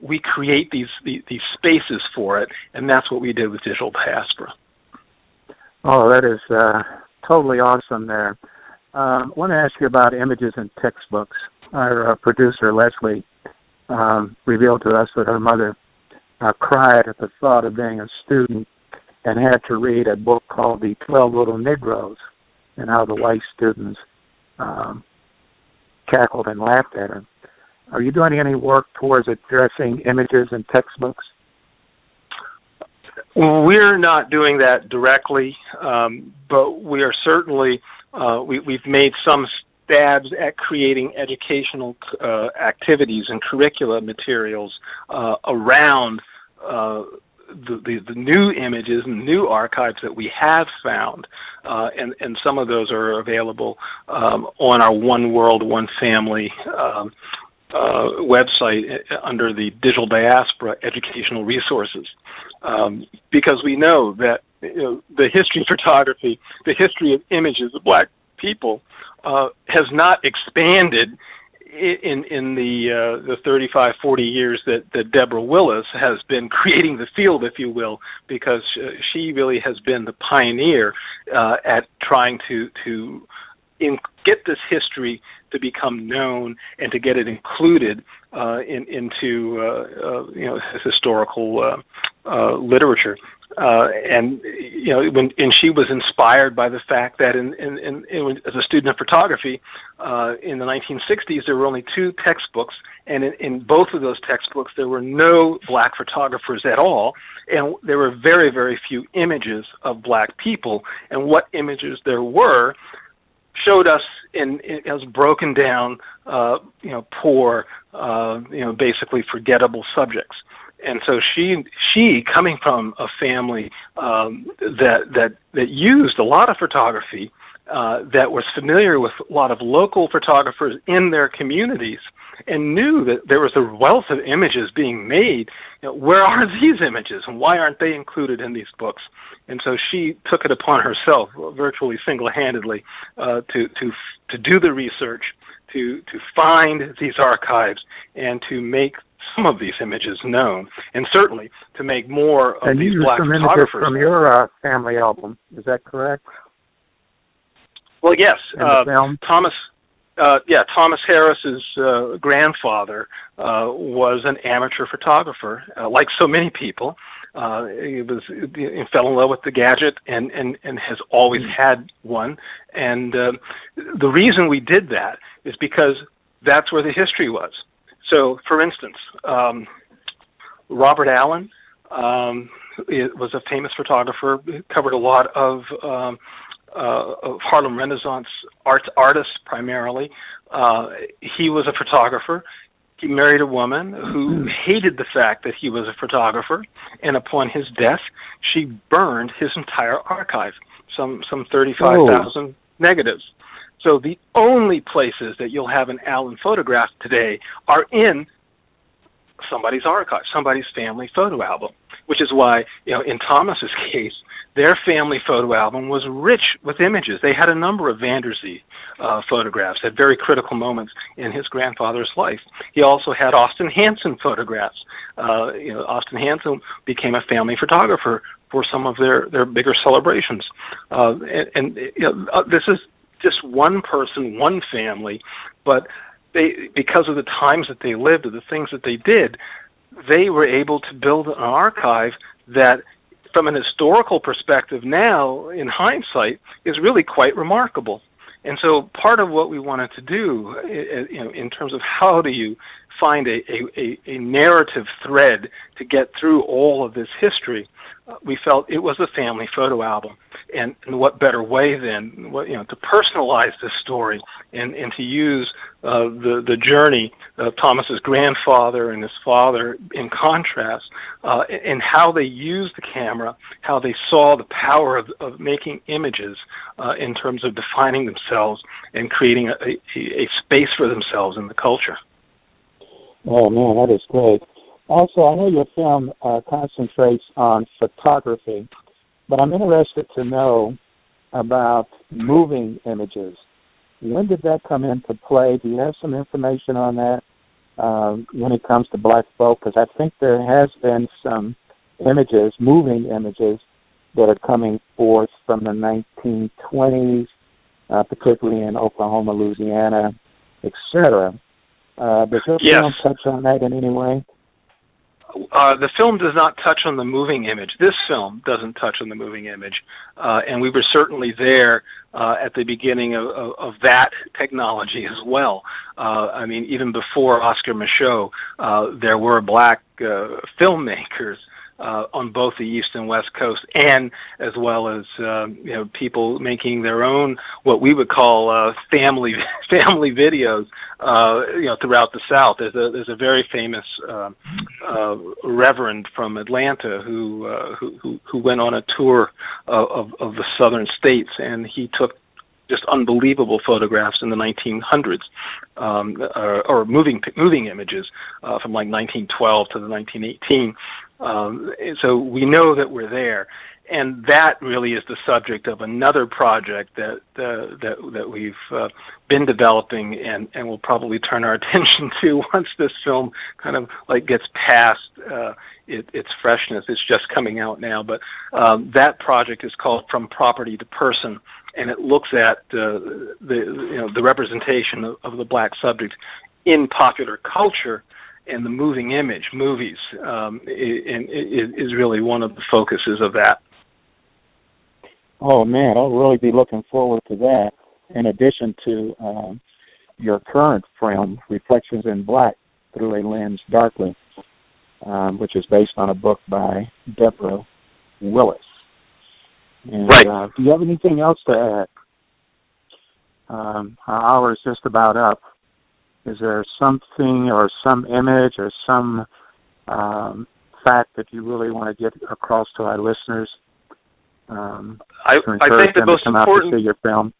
we create these, these these spaces for it, and that's what we did with Digital Diaspora. Oh, that is uh, totally awesome. There, um, I want to ask you about images and textbooks. Our uh, producer Leslie um, revealed to us that her mother uh, cried at the thought of being a student and had to read a book called The Twelve Little Negroes and how the white students um, cackled and laughed at her. Are you doing any work towards addressing images and textbooks? We're not doing that directly, um, but we are certainly uh, we, have made some stabs at creating educational uh, activities and curricula materials uh, around uh, the, the, the, new images and new archives that we have found, uh, and, and some of those are available um, on our One World, One Family um, uh, website uh, under the Digital Diaspora Educational Resources, um, because we know that you know, the history of photography, the history of images of black people, uh, has not expanded in in the uh, the 35 40 years that that Deborah Willis has been creating the field if you will because she really has been the pioneer uh, at trying to to in, get this history to become known and to get it included uh, in, into uh, uh, you know historical uh, uh, literature. Uh, and you know, when and she was inspired by the fact that in, in, in, in as a student of photography in the 1960s, there were only two textbooks, and in, in both of those textbooks, there were no black photographers at all, and there were very, very few images of black people. And what images there were showed us in, in as broken down, uh, you know, poor, uh, you know, basically forgettable subjects. And so she she coming from a family um, that that that used a lot of photography, uh, that was familiar with a lot of local photographers in their communities, and knew that there was a wealth of images being made. You know, where are these images, and why aren't they included in these books? And so she took it upon herself, virtually single-handedly, uh, to to to do the research, to to find these archives, and to make some of these images known, and certainly to make more of and these black some photographers. from your uh, family album, is that correct? Well, yes. Uh, Thomas uh, yeah, Thomas Harris's uh, grandfather uh, was an amateur photographer, uh, like so many people. Uh, he was he fell in love with the gadget and and and has always mm. had one. And uh, the reason we did that is because that's where the history was. So, for instance, um, Robert Allen um, was a famous photographer. He covered a lot of um, uh, of Harlem Renaissance art artist primarily. Uh, he was a photographer. He married a woman who hmm. hated the fact that he was a photographer, and upon his death, she burned his entire archive, some some thirty-five thousand oh. negatives. So the only places that you'll have an Allen photograph today are in somebody's archive, somebody's family photo album, which is why you know in Thomas's case their family photo album was rich with images. They had a number of Van Der Zee uh, photographs at very critical moments in his grandfather's life. He also had Austin Hansen photographs. Uh, you know, Austin Hansen became a family photographer for some of their their bigger celebrations. Uh, and, and you know, uh, this is just one person, one family, but they because of the times that they lived, or the things that they did, they were able to build an archive that from an historical perspective now, in hindsight, is really quite remarkable. And so part of what we wanted to do, you know, in terms of how do you find a, a, a narrative thread to get through all of this history, we felt it was a family photo album. And, and what better way than what, you know to personalize this story and, and to use uh, the the journey of Thomas's grandfather and his father in contrast, uh, and how they used the camera, how they saw the power of, of making images uh, in terms of defining themselves and creating a, a, a space for themselves in the culture. Oh man, that is great. Also, I know your film uh, concentrates on photography, but I'm interested to know about moving images. When did that come into play? Do you have some information on that um, when it comes to black folk? Because I think there has been some images, moving images, that are coming forth from the 1920s, uh, particularly in Oklahoma, Louisiana, etc. Uh, does your yes. film touch on that in any way? Uh, the film does not touch on the moving image. This film doesn't touch on the moving image, uh, and we were certainly there uh, at the beginning of, of, of, that technology as well. Uh, I mean, even before Oscar Micheaux, uh, there were black uh, filmmakers uh, on both the east and west coast, and as well as um, you know people making their own what we would call uh, family family videos, uh, you know, throughout the South. There's a there's a very famous uh, uh, reverend from Atlanta who, uh, who who who went on a tour of of the southern states, and he took just unbelievable photographs in the 1900s, um, or, or moving moving images uh, from like 1912 to the 1918. Um, so we know that we're there, and that really is the subject of another project that uh, that that we've uh, been developing and and will probably turn our attention to once this film kind of like gets past uh, it, its freshness. It's just coming out now, but um, that project is called From Property to Person, and it looks at uh, the you know the representation of, of the black subject in popular culture and the moving image, movies, um, is really one of the focuses of that. Oh man, I'll really be looking forward to that. In addition to um, your current film, Reflections in Black, Through a Lens Darkly, um, which is based on a book by Deborah Willis. And, right. Uh, do you have anything else to add? Um, our hour is just about up. Is there something or some image or some um, fact that you really want to get across to our listeners? Um, I, I think the most important. see your film.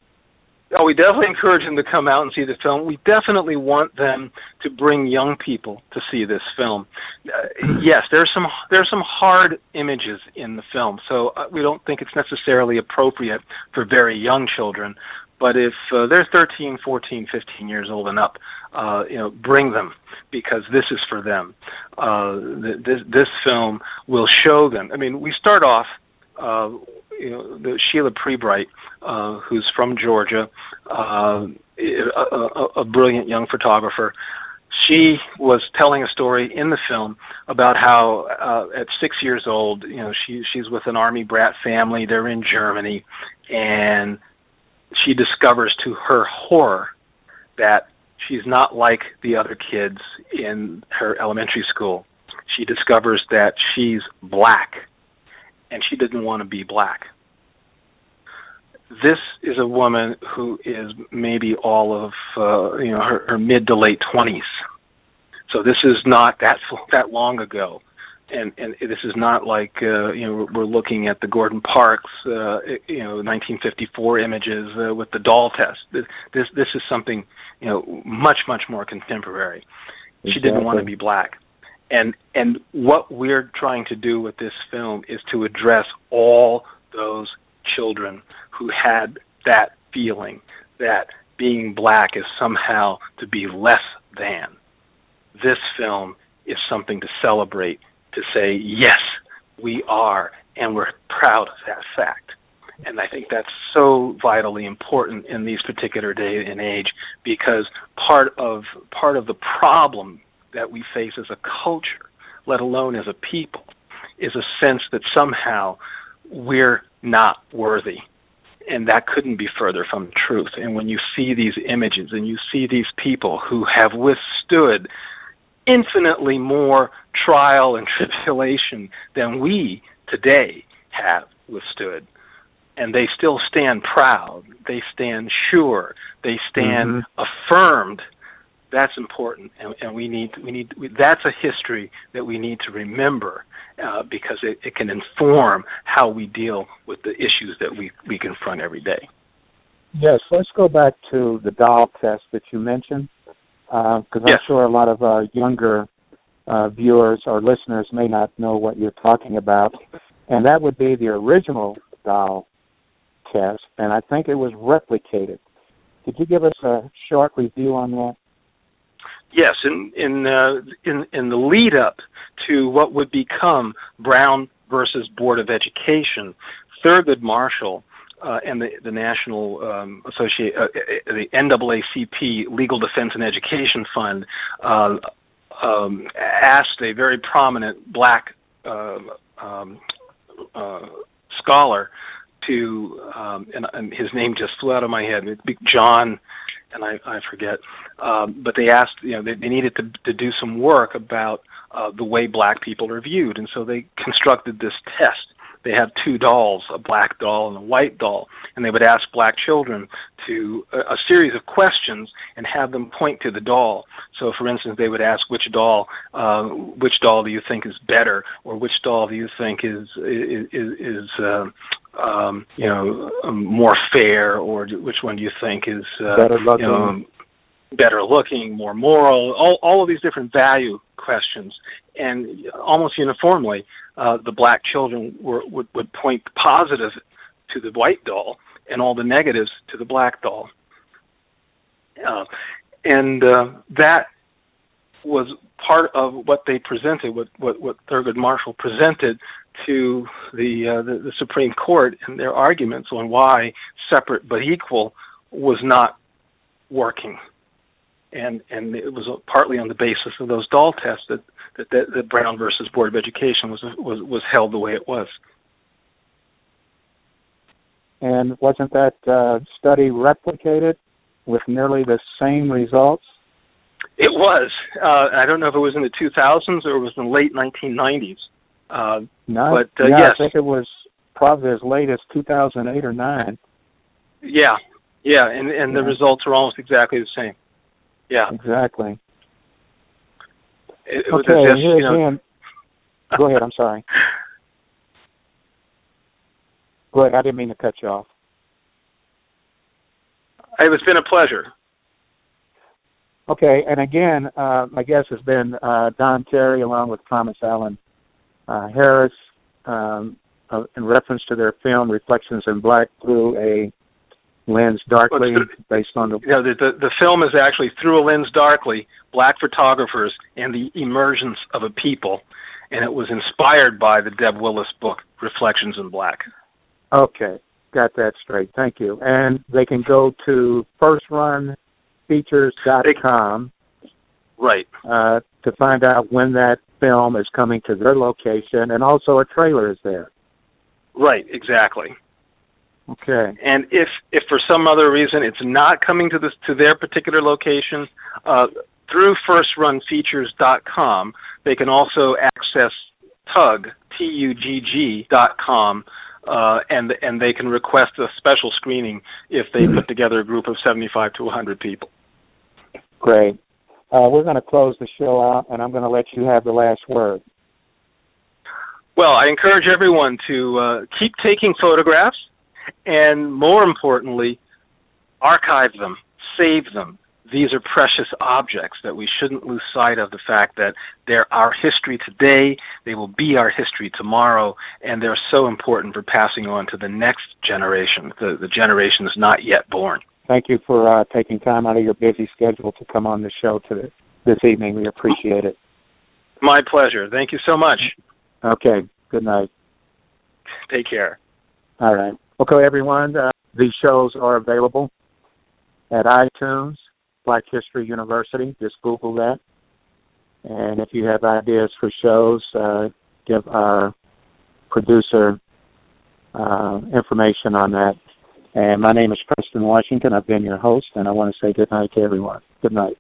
Oh, we definitely encourage them to come out and see the film. We definitely want them to bring young people to see this film. Uh, yes, there's some there's some hard images in the film, so uh, we don't think it's necessarily appropriate for very young children. But if uh, they're 13, 14, 15 years old and up, uh, you know, bring them because this is for them. Uh, this this film will show them. I mean, we start off. Uh, you know, the Sheila Pree Bright, uh, who's from Georgia, uh, a, a, a brilliant young photographer. She was telling a story in the film about how, uh, at six years old, you know, she she's with an army brat family. They're in Germany, and she discovers to her horror that she's not like the other kids in her elementary school. She discovers that she's black and she didn't want to be black. This is a woman who is maybe all of uh, you know her, her mid to late twenties. So this is not that that long ago and and this is not like uh, you know we're looking at the Gordon Parks uh, you know 1954 images uh, with the doll test. This this this is something you know much much more contemporary. Exactly. She didn't want to be black, and and what we're trying to do with this film is to address all those children who had that feeling that being black is somehow to be less than. This film is something to celebrate to say, yes, we are, and we're proud of that fact. And I think that's so vitally important in these particular day and age because part of part of the problem that we face as a culture, let alone as a people, is a sense that somehow we're not worthy. and that couldn't be further from the truth. And when you see these images and you see these people who have withstood infinitely more trial and tribulation than we today have withstood, and they still stand proud, they stand sure, they stand mm-hmm. affirmed. That's important, and, and we need we need we, that's a history that we need to remember uh, because it, it can inform how we deal with the issues that we, we confront every day. Yes, let's go back to the doll test that you mentioned, because uh, yes. I'm sure a lot of uh, younger uh, viewers or listeners may not know what you're talking about, and that would be the original doll test, and I think it was replicated. Could you give us a short review on that? Yes, in in uh, in in the lead up to what would become Brown versus Board of Education, Thurgood Marshall uh, and the the National um, Associate uh, uh the NAACP Legal Defense and Education Fund uh, um, asked a very prominent black uh, um, uh, scholar to um, and, and his name just flew out of my head. John and I, I forget. Um, but they asked, you know, they, they needed to, to do some work about uh, the way black people are viewed, and so they constructed this test. They had two dolls, a black doll and a white doll, and they would ask black children to a, a series of questions and have them point to the doll. So, for instance, they would ask which doll, uh, which doll do you think is better, or which doll do you think is is, is uh, um, you know, um, more fair, or which one do you think is uh, better looking? You know, better looking, more moral, all, all of these different value questions. And almost uniformly, uh, the black children were, would, would point positive to the white doll and all the negatives to the black doll. Uh, and uh, that was part of what they presented, what, what, what Thurgood Marshall presented to the, uh, the, the Supreme Court and their arguments on why separate but equal was not working, and and it was partly on the basis of those doll tests that that, that, that Brown versus Board of Education was was was held the way it was. And wasn't that uh, study replicated with nearly the same results? It was. Uh, I don't know if it was in the 2000s or it was in the late 1990s. Uh, no, but uh, yeah, yes. I think it was probably as late as 2008 or nine. Yeah, yeah, and and the results are almost exactly the same. Yeah, exactly. It, it okay, just, here's you know. Go ahead. I'm sorry. Go ahead. I didn't mean to cut you off. It's been a pleasure. Okay, and again, uh, my guest has been uh, Don Perry along with Thomas Allen uh, Harris um, uh, in reference to their film Reflections in Black through a lens darkly well, based on the you know, the, the the film is actually through a lens darkly black photographers and the emergence of a people and it was inspired by the Deb Willis book Reflections in Black. Okay, got that straight. Thank you. And they can go to firstrunfeatures.com right uh, to find out when that film is coming to their location, and also a trailer is there. Right, exactly. Okay. And if if for some other reason it's not coming to this to their particular location, uh, through firstrunfeatures.com, they can also access Tugg T U G G dot com, uh, and and they can request a special screening if they put together a group of seventy five to hundred people. Great. Uh, we're going to close the show out, and I'm going to let you have the last word. Well, I encourage everyone to uh, keep taking photographs, and more importantly, archive them, save them. These are precious objects that we shouldn't lose sight of the fact that they're our history today, they will be our history tomorrow, and they're so important for passing on to the next generation, the, the generations not yet born. Thank you for uh, taking time out of your busy schedule to come on the show today, this evening. We appreciate it. My pleasure. Thank you so much. Okay. Good night. Take care. All right. Okay, everyone. Uh, these shows are available at iTunes, Black History University. Just Google that. And if you have ideas for shows, uh, give our producer uh, information on that And my name is Preston Washington. I've been your host, and I want to say good night to everyone. Good night.